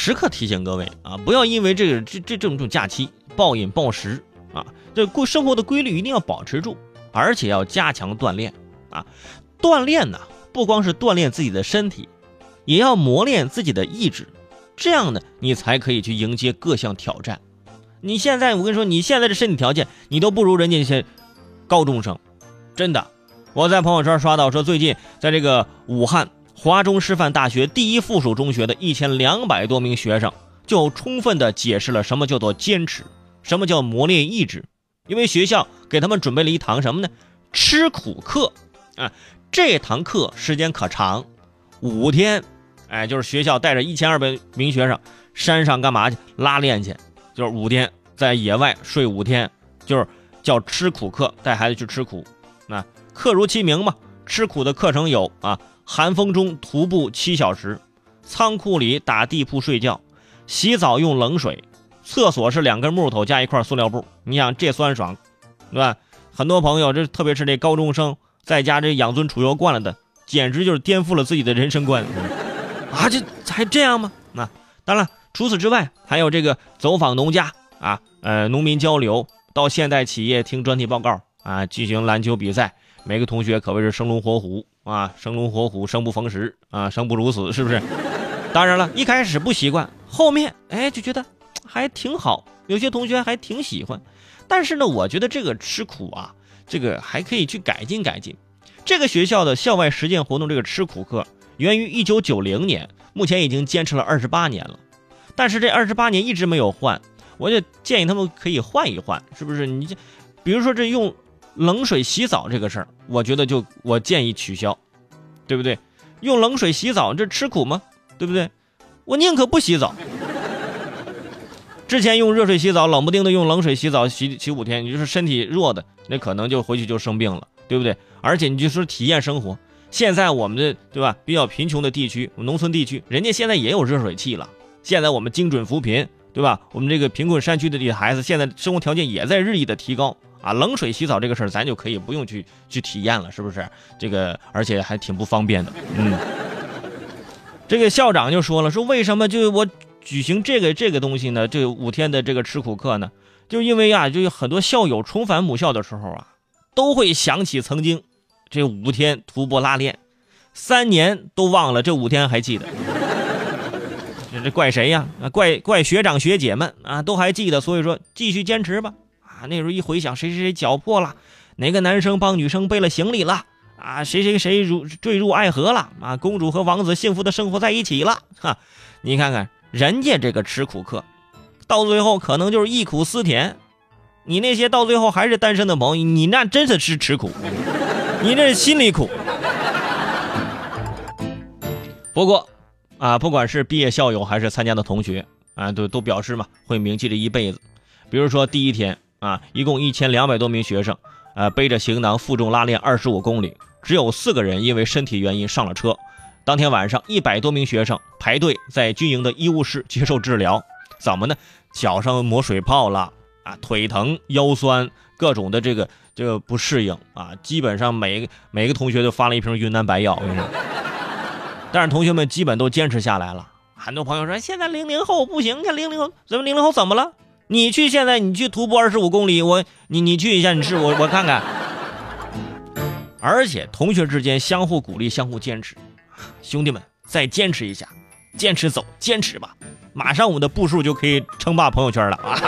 时刻提醒各位啊，不要因为这个这这这种种假期暴饮暴食啊，这规生活的规律一定要保持住，而且要加强锻炼啊。锻炼呢，不光是锻炼自己的身体，也要磨练自己的意志，这样呢，你才可以去迎接各项挑战。你现在我跟你说，你现在的身体条件，你都不如人家那些高中生，真的。我在朋友圈刷到说，最近在这个武汉。华中师范大学第一附属中学的一千两百多名学生，就充分的解释了什么叫做坚持，什么叫磨练意志。因为学校给他们准备了一堂什么呢？吃苦课啊！这堂课时间可长，五天。哎，就是学校带着一千二百名学生山上干嘛去？拉练去，就是五天，在野外睡五天，就是叫吃苦课，带孩子去吃苦。那课如其名嘛，吃苦的课程有啊。寒风中徒步七小时，仓库里打地铺睡觉，洗澡用冷水，厕所是两根木头加一块塑料布。你想这酸爽，对吧？很多朋友，这特别是这高中生，在家这养尊处优惯了的，简直就是颠覆了自己的人生观 啊！这还这样吗？那当然，除此之外，还有这个走访农家啊，呃，农民交流，到现代企业听专题报告啊，进行篮球比赛。每个同学可谓是生龙活虎啊，生龙活虎，生不逢时啊，生不如死，是不是？当然了，一开始不习惯，后面哎就觉得还挺好，有些同学还挺喜欢。但是呢，我觉得这个吃苦啊，这个还可以去改进改进。这个学校的校外实践活动，这个吃苦课源于一九九零年，目前已经坚持了二十八年了。但是这二十八年一直没有换，我就建议他们可以换一换，是不是？你这，比如说这用。冷水洗澡这个事儿，我觉得就我建议取消，对不对？用冷水洗澡这吃苦吗？对不对？我宁可不洗澡。之前用热水洗澡，冷不丁的用冷水洗澡洗洗五天，你就是身体弱的，那可能就回去就生病了，对不对？而且你就说体验生活，现在我们的对吧？比较贫穷的地区，农村地区，人家现在也有热水器了。现在我们精准扶贫，对吧？我们这个贫困山区的这些孩子，现在生活条件也在日益的提高。啊，冷水洗澡这个事儿，咱就可以不用去去体验了，是不是？这个而且还挺不方便的。嗯，这个校长就说了，说为什么就我举行这个这个东西呢？这五天的这个吃苦课呢？就因为啊，就有很多校友重返母校的时候啊，都会想起曾经这五天徒步拉练，三年都忘了，这五天还记得。这这怪谁呀？啊，怪怪学长学姐们啊，都还记得，所以说继续坚持吧。啊，那时候一回想，谁谁谁脚破了，哪个男生帮女生背了行李了，啊，谁谁谁如坠入爱河了，啊，公主和王子幸福的生活在一起了，哈，你看看人家这个吃苦课，到最后可能就是忆苦思甜，你那些到最后还是单身的朋友，你那真的是吃苦，你这是心里苦。不过，啊，不管是毕业校友还是参加的同学，啊，都都表示嘛，会铭记这一辈子。比如说第一天。啊，一共一千两百多名学生，呃，背着行囊负重拉练二十五公里，只有四个人因为身体原因上了车。当天晚上，一百多名学生排队在军营的医务室接受治疗，怎么呢？脚上磨水泡了啊，腿疼、腰酸，各种的这个这个不适应啊，基本上每每个同学都发了一瓶云南白药。但是同学们基本都坚持下来了。很多朋友说，现在零零后不行，看零零后怎么零零后怎么了？你去现在你去徒步二十五公里，我你你去一下，你试我我看看。而且同学之间相互鼓励，相互坚持，兄弟们再坚持一下，坚持走，坚持吧，马上我们的步数就可以称霸朋友圈了啊！